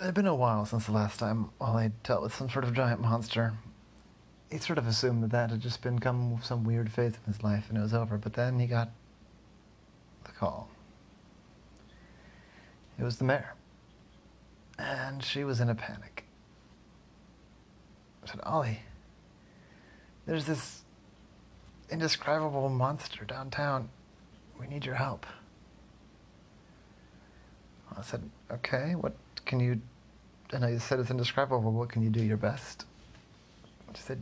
It had been a while since the last time Ollie dealt with some sort of giant monster. He sort of assumed that that had just been come some weird phase in his life and it was over, but then he got the call. It was the mayor. And she was in a panic. I said, Ollie, there's this indescribable monster downtown. We need your help. I said, okay, what can you, and I said it's indescribable, what can you do your best? She said,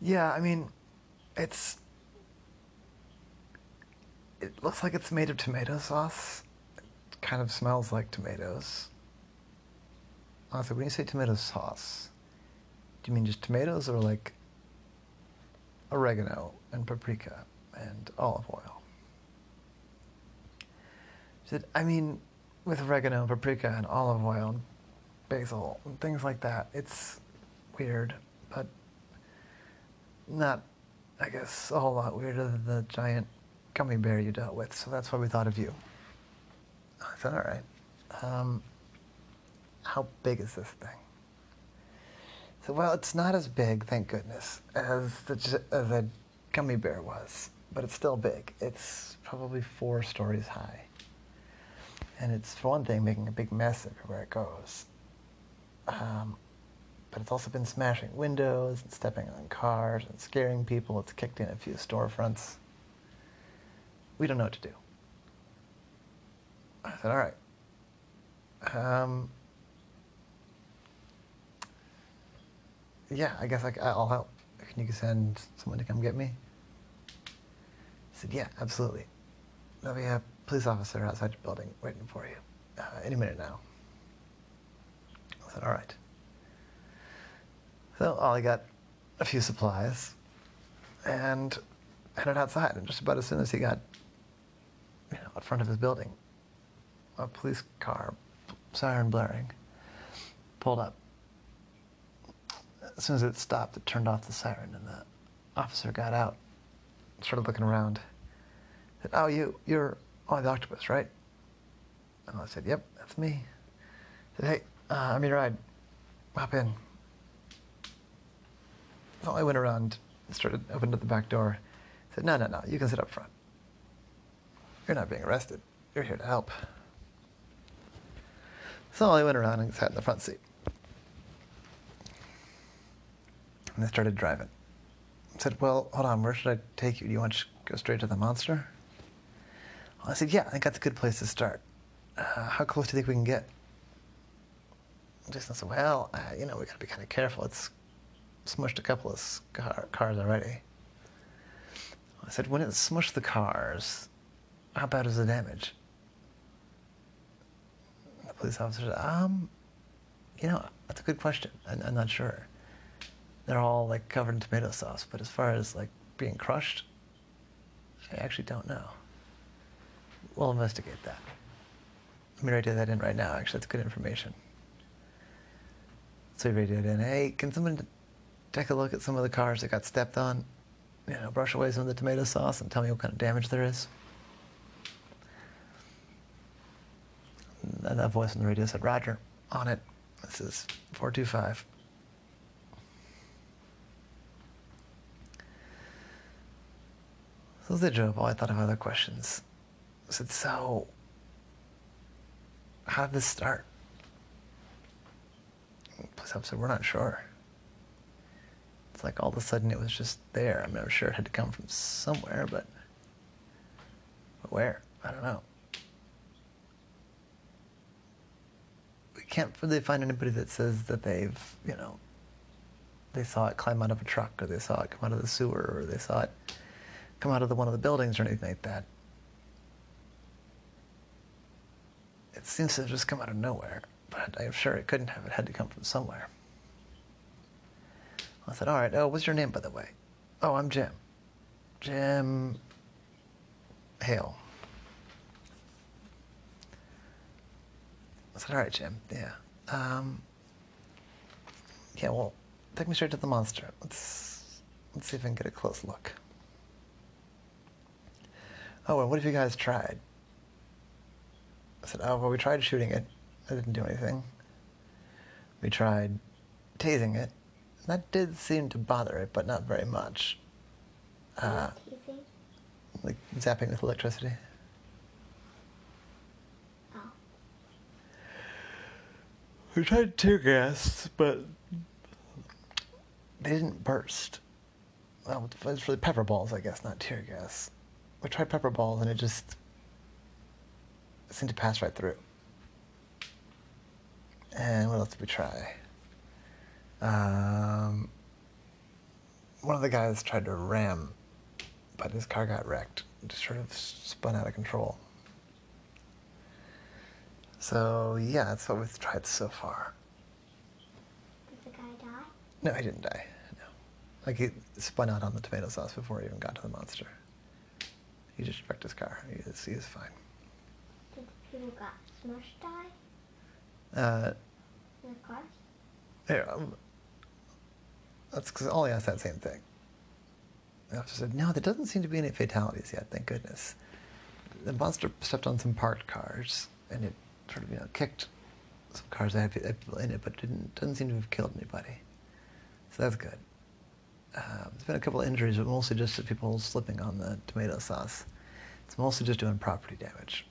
yeah, I mean, it's, it looks like it's made of tomato sauce. It kind of smells like tomatoes. I said, when you say tomato sauce, do you mean just tomatoes or like oregano and paprika and olive oil? She said, I mean, with oregano and paprika and olive oil and basil and things like that, it's weird, but not, I guess, a whole lot weirder than the giant gummy bear you dealt with. So that's why we thought of you. I said, all right. Um, how big is this thing? So, well, it's not as big, thank goodness, as the as a gummy bear was, but it's still big. It's probably four stories high, and it's for one thing making a big mess everywhere it goes. Um, but it's also been smashing windows and stepping on cars and scaring people. It's kicked in a few storefronts. We don't know what to do. I said, all right. Um, yeah, I guess I, will help. Can you send someone to come get me? He said, yeah, absolutely. There'll be police officer outside your building waiting for you uh, any minute now. I said, all right. So Ollie got a few supplies and headed outside. And just about as soon as he got, you know, in front of his building, a police car, siren blaring, pulled up as soon as it stopped, it turned off the siren, and the officer got out, started looking around. Said, "Oh, you, you're oh the octopus, right?" And I said, "Yep, that's me." I said, "Hey, uh, I'm your ride. Hop in." So I went around, and started opened up the back door. Said, "No, no, no, you can sit up front. You're not being arrested. You're here to help." So I went around and sat in the front seat. And they started driving. I said, Well, hold on, where should I take you? Do you want to go straight to the monster? I said, Yeah, I think that's a good place to start. Uh, how close do you think we can get? Jason said, Well, uh, you know, we got to be kind of careful. It's smushed a couple of car- cars already. I said, When it smushed the cars, how bad is the damage? The police officer said, Um, you know, that's a good question. I'm, I'm not sure they're all like covered in tomato sauce. But as far as like being crushed, I actually don't know. We'll investigate that. Let me write that in right now. Actually, that's good information. So we radioed in. Hey, can someone take a look at some of the cars that got stepped on? You know, brush away some of the tomato sauce and tell me what kind of damage there is. And that voice on the radio said, Roger, on it. This is 425. So they drove. Oh, I thought of other questions. I said, so, how did this start? Police officer we're not sure. It's like all of a sudden it was just there. I'm not sure it had to come from somewhere, but, but where? I don't know. We can't really find anybody that says that they've, you know, they saw it climb out of a truck or they saw it come out of the sewer or they saw it come out of the, one of the buildings or anything like that. It seems to have just come out of nowhere, but I'm sure it couldn't have. It had to come from somewhere. I said, all right, oh, what's your name, by the way? Oh, I'm Jim. Jim Hale. I said, all right, Jim, yeah. Um, yeah, well, take me straight to the monster. Let's, let's see if I can get a close look. Oh, and what have you guys tried? I said, oh, well, we tried shooting it. It didn't do anything. We tried tasing it. That did seem to bother it, but not very much. Uh, What do you think? like zapping with electricity. Oh. We tried tear gas, but they didn't burst. Well, it was really pepper balls, I guess, not tear gas. We tried pepper balls, and it just seemed to pass right through. And what else did we try? Um, one of the guys tried to ram, but his car got wrecked. It just sort of spun out of control. So yeah, that's what we've tried so far. Did the guy die? No, he didn't die. No, like he spun out on the tomato sauce before he even got to the monster. He just wrecked his car. He is, he is fine. People got smushed die Uh, in the cars? that's because Ollie asked that same thing. The officer said, "No, there doesn't seem to be any fatalities yet. Thank goodness." The monster stepped on some parked cars, and it sort of you know kicked some cars that had people in it, but didn't doesn't seem to have killed anybody. So that's good. Um, there's been a couple of injuries, but mostly just people slipping on the tomato sauce. It's mostly just doing property damage.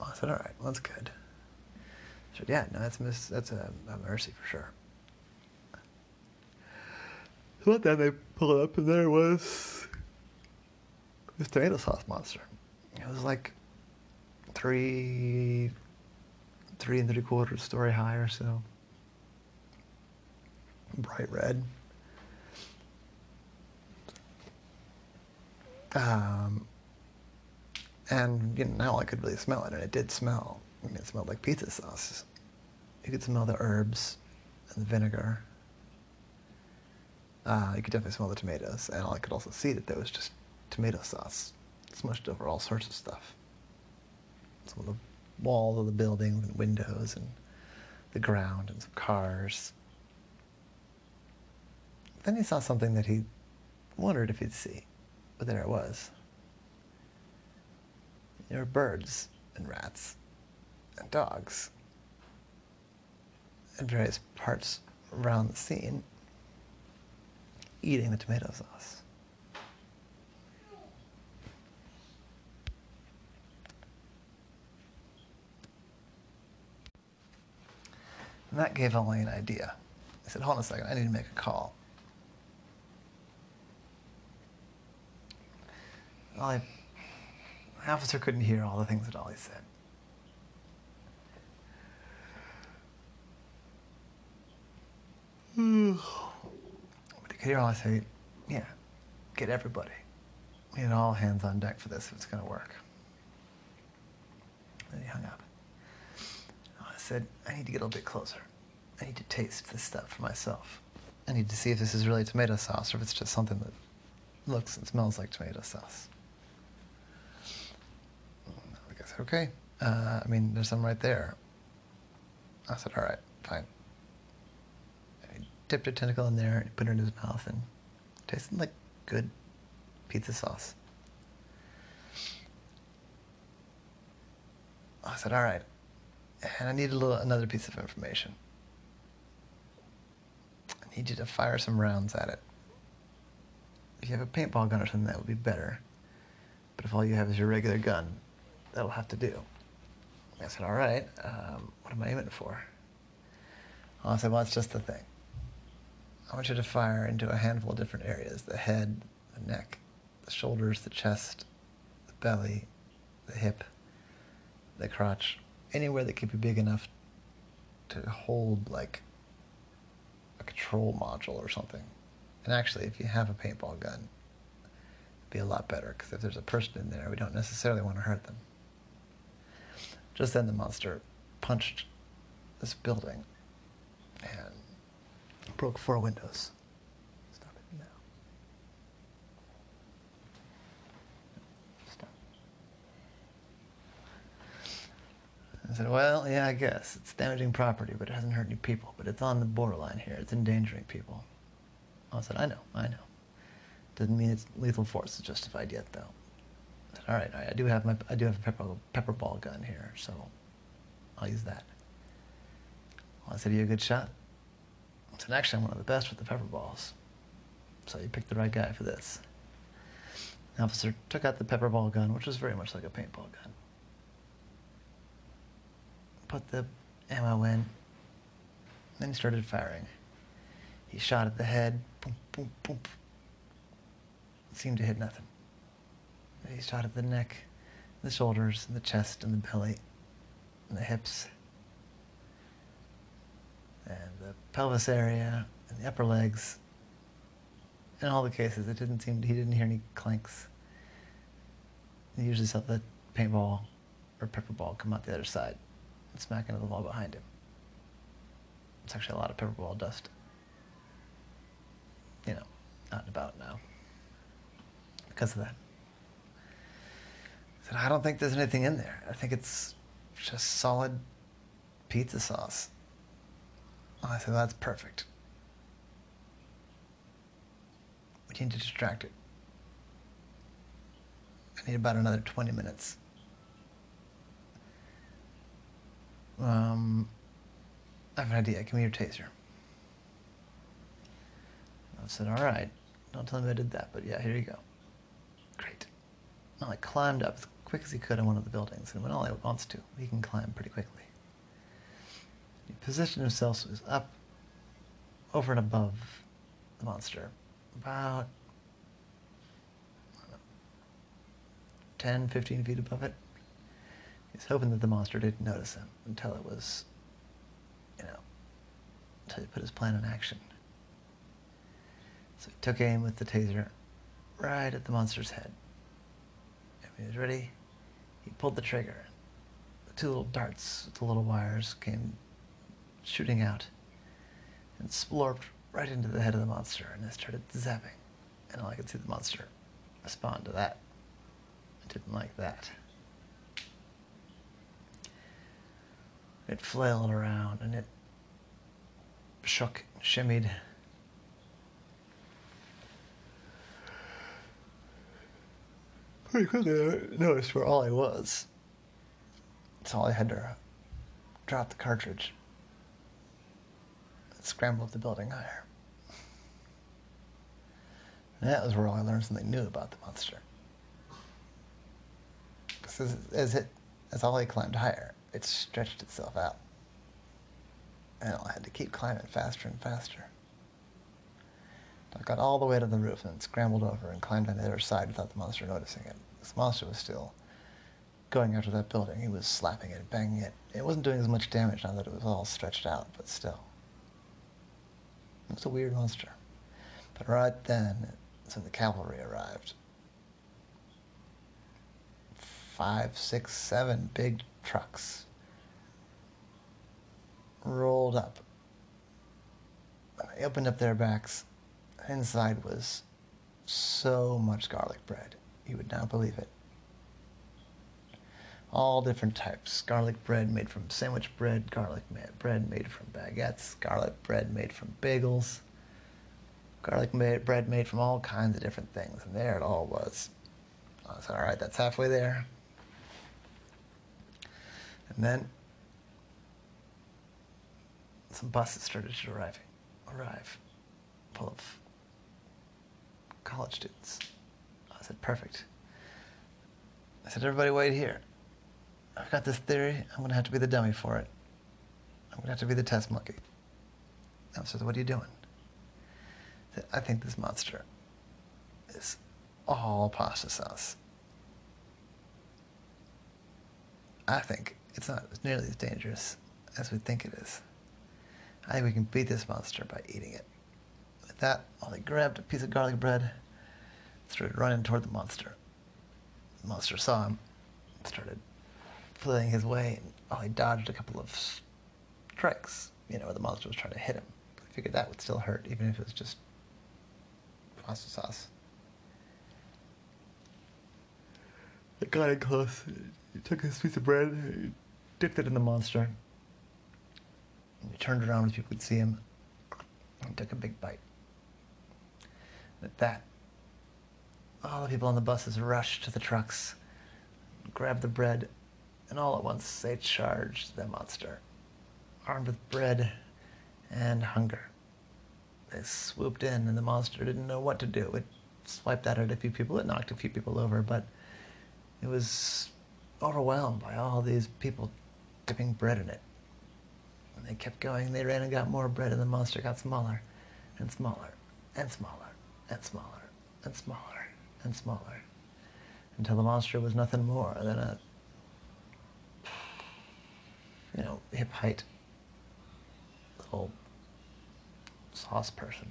I said, "All right, well, that's good." I said, "Yeah, no, that's mis- that's a, a mercy for sure." So about that, they pull it up, and there was this tomato sauce monster. It was like three, three and three quarters story high or so. Bright red. Um, and you know, now I could really smell it, and it did smell. I mean, it smelled like pizza sauce. You could smell the herbs and the vinegar. Uh, you could definitely smell the tomatoes, and I could also see that there was just tomato sauce smushed over all sorts of stuff. Some of the walls of the buildings and windows and the ground and some cars. Then he saw something that he wondered if he'd see, but there it was. There were birds and rats and dogs in various parts around the scene eating the tomato sauce. And that gave Ollie an idea. He said, hold on a second, I need to make a call. Ollie, the officer couldn't hear all the things that Ollie said. Hmm. But he could hear Ollie say, yeah, get everybody. We need all hands on deck for this if it's going to work. Then he hung up. I said, I need to get a little bit closer. I need to taste this stuff for myself. I need to see if this is really tomato sauce or if it's just something that looks and smells like tomato sauce. Like I said, okay. Uh, I mean, there's some right there. I said, all right, fine. He dipped a tentacle in there and put it in his mouth and tasted like good pizza sauce. I said, all right. And I need a little, another piece of information. I need you to fire some rounds at it. If you have a paintball gun or something, that would be better. But if all you have is your regular gun, that'll have to do. I said, all right, um, what am I aiming for? I said, well, it's just the thing. I want you to fire into a handful of different areas the head, the neck, the shoulders, the chest, the belly, the hip, the crotch, anywhere that could be big enough to hold like a control module or something. And actually, if you have a paintball gun, it'd be a lot better because if there's a person in there, we don't necessarily want to hurt them. Just then, the monster punched this building and broke four windows. Stop it now. Stop. I said, well, yeah, I guess. It's damaging property, but it hasn't hurt any people. But it's on the borderline here. It's endangering people. I said, I know, I know. Doesn't mean it's lethal force is justified yet, though. All right, I do have my, I do have a pepper, pepper ball gun here, so I'll use that. Well, I said, Are you a good shot? I said, Actually, I'm one of the best with the pepper balls. So you picked the right guy for this. The officer took out the pepper ball gun, which was very much like a paintball gun. Put the ammo in. Then he started firing. He shot at the head. Boom, boom, boom. Seemed to hit nothing. He shot at the neck, the shoulders, the chest, and the belly, and the hips, and the pelvis area, and the upper legs. In all the cases, it didn't seem he didn't hear any clanks. He usually saw the paintball or pepper ball come out the other side and smack into the wall behind him. It's actually a lot of pepper ball dust. You know, out and about now. Because of that. I I don't think there's anything in there. I think it's just solid pizza sauce. I said, that's perfect. We need to distract it. I need about another 20 minutes. Um, I have an idea. Give me your taser. I said, all right. Don't tell me I did that, but yeah, here you go. Great. Well, I climbed up quick as he could on one of the buildings, and when Ollie wants to, he can climb pretty quickly. He positioned himself so he was up, over and above the monster, about know, 10, 15 feet above it. He's hoping that the monster didn't notice him until it was, you know, until he put his plan in action. So he took aim with the taser right at the monster's head. And he was ready, he pulled the trigger. The two little darts the little wires came shooting out and splorped right into the head of the monster and it started zapping. And Ollie could see the monster respond to that. I didn't like that. It flailed around and it shook, shimmied. Pretty quickly, I noticed where Ollie was. So I had to drop the cartridge and scramble up the building higher. And that was where I learned something new about the monster. Because as, as it, as Ollie climbed higher, it stretched itself out. And I had to keep climbing faster and faster. I got all the way to the roof and scrambled over and climbed on the other side without the monster noticing it. This monster was still going after that building. He was slapping it, banging it. It wasn't doing as much damage now that it was all stretched out, but still. It was a weird monster. But right then, so the cavalry arrived. Five, six, seven big trucks rolled up. They opened up their backs. Inside was so much garlic bread. You would not believe it. All different types. Garlic bread made from sandwich bread, garlic bread made from baguettes, garlic bread made from bagels, garlic bread made from all kinds of different things. And there it all was. I said, all right, that's halfway there. And then some buses started to arrive, arrive college students. I said, perfect. I said, everybody wait here. I've got this theory. I'm going to have to be the dummy for it. I'm going to have to be the test monkey. I said, what are you doing? I, said, I think this monster is all pasta sauce. I think it's not nearly as dangerous as we think it is. I think we can beat this monster by eating it. With that, Ollie grabbed a piece of garlic bread, started running toward the monster. The monster saw him, started flailing his way, and oh, he dodged a couple of strikes, you know, where the monster was trying to hit him. I figured that would still hurt, even if it was just pasta sauce. It got in close. He took his piece of bread, he dipped it in the monster, and he turned around so people could see him, and took a big bite. At that, all the people on the buses rushed to the trucks, grabbed the bread, and all at once they charged the monster. armed with bread and hunger. They swooped in, and the monster didn't know what to do. It swiped at a few people, it knocked a few people over, but it was overwhelmed by all these people dipping bread in it. And they kept going, they ran and got more bread, and the monster got smaller and smaller and smaller and smaller and smaller until the monster was nothing more than a, you know, hip height little sauce person.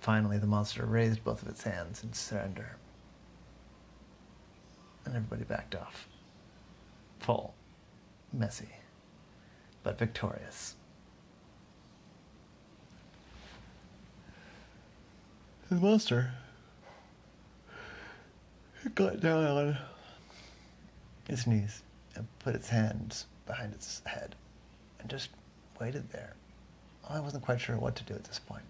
Finally, the monster raised both of its hands in surrender, and everybody backed off. Full, messy, but victorious. The monster it got down on its knees and put its hands behind its head and just waited there. I wasn't quite sure what to do at this point.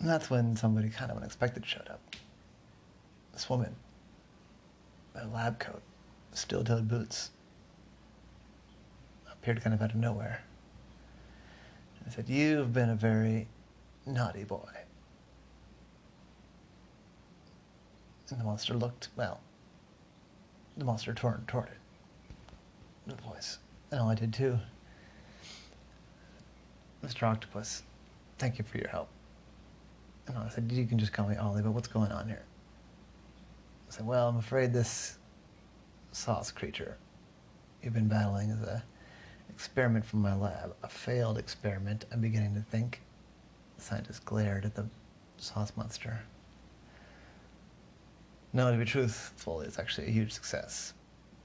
And that's when somebody kind of unexpected showed up. This woman, in a lab coat, steel-toed boots, appeared kind of out of nowhere. I said, You've been a very naughty boy. And the monster looked, well, the monster turned toward it. The voice. And Ollie did too. Mr. Octopus, thank you for your help. And I said, You can just call me Ollie, but what's going on here? I said, Well, I'm afraid this sauce creature you've been battling is a experiment from my lab, a failed experiment, I'm beginning to think. The scientist glared at the sauce monster. No, to be truthful, it's actually a huge success.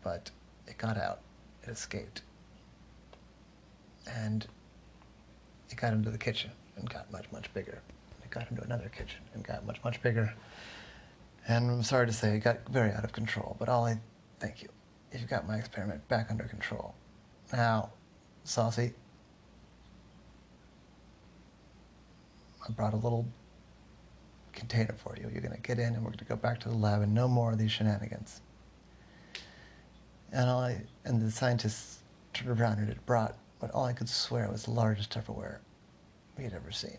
But it got out, it escaped. And it got into the kitchen and got much, much bigger. It got into another kitchen and got much, much bigger. And I'm sorry to say, it got very out of control. But Ollie, thank you. You've got my experiment back under control. Now, Saucy, I brought a little container for you. You're going to get in and we're going to go back to the lab and no more of these shenanigans. And, Ollie, and the scientists turned around and it brought what Ollie could swear was the largest Tupperware we had ever seen.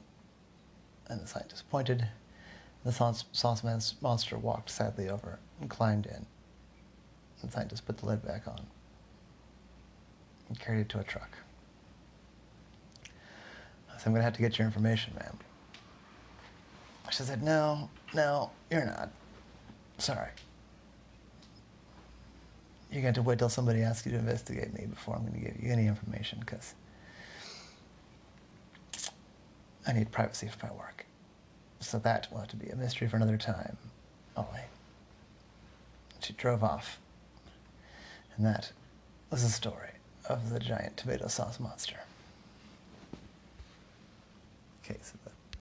And the scientist pointed. The sauce, sauce monster walked sadly over and climbed in. The scientist put the lid back on and carried it to a truck. I said, I'm going to have to get your information, ma'am. She said, No, no, you're not. Sorry. You're going to wait till somebody asks you to investigate me before I'm going to give you any information because I need privacy for my work. So that will have to be a mystery for another time. Ollie. She drove off. And that was the story of the giant tomato sauce monster. Okay, so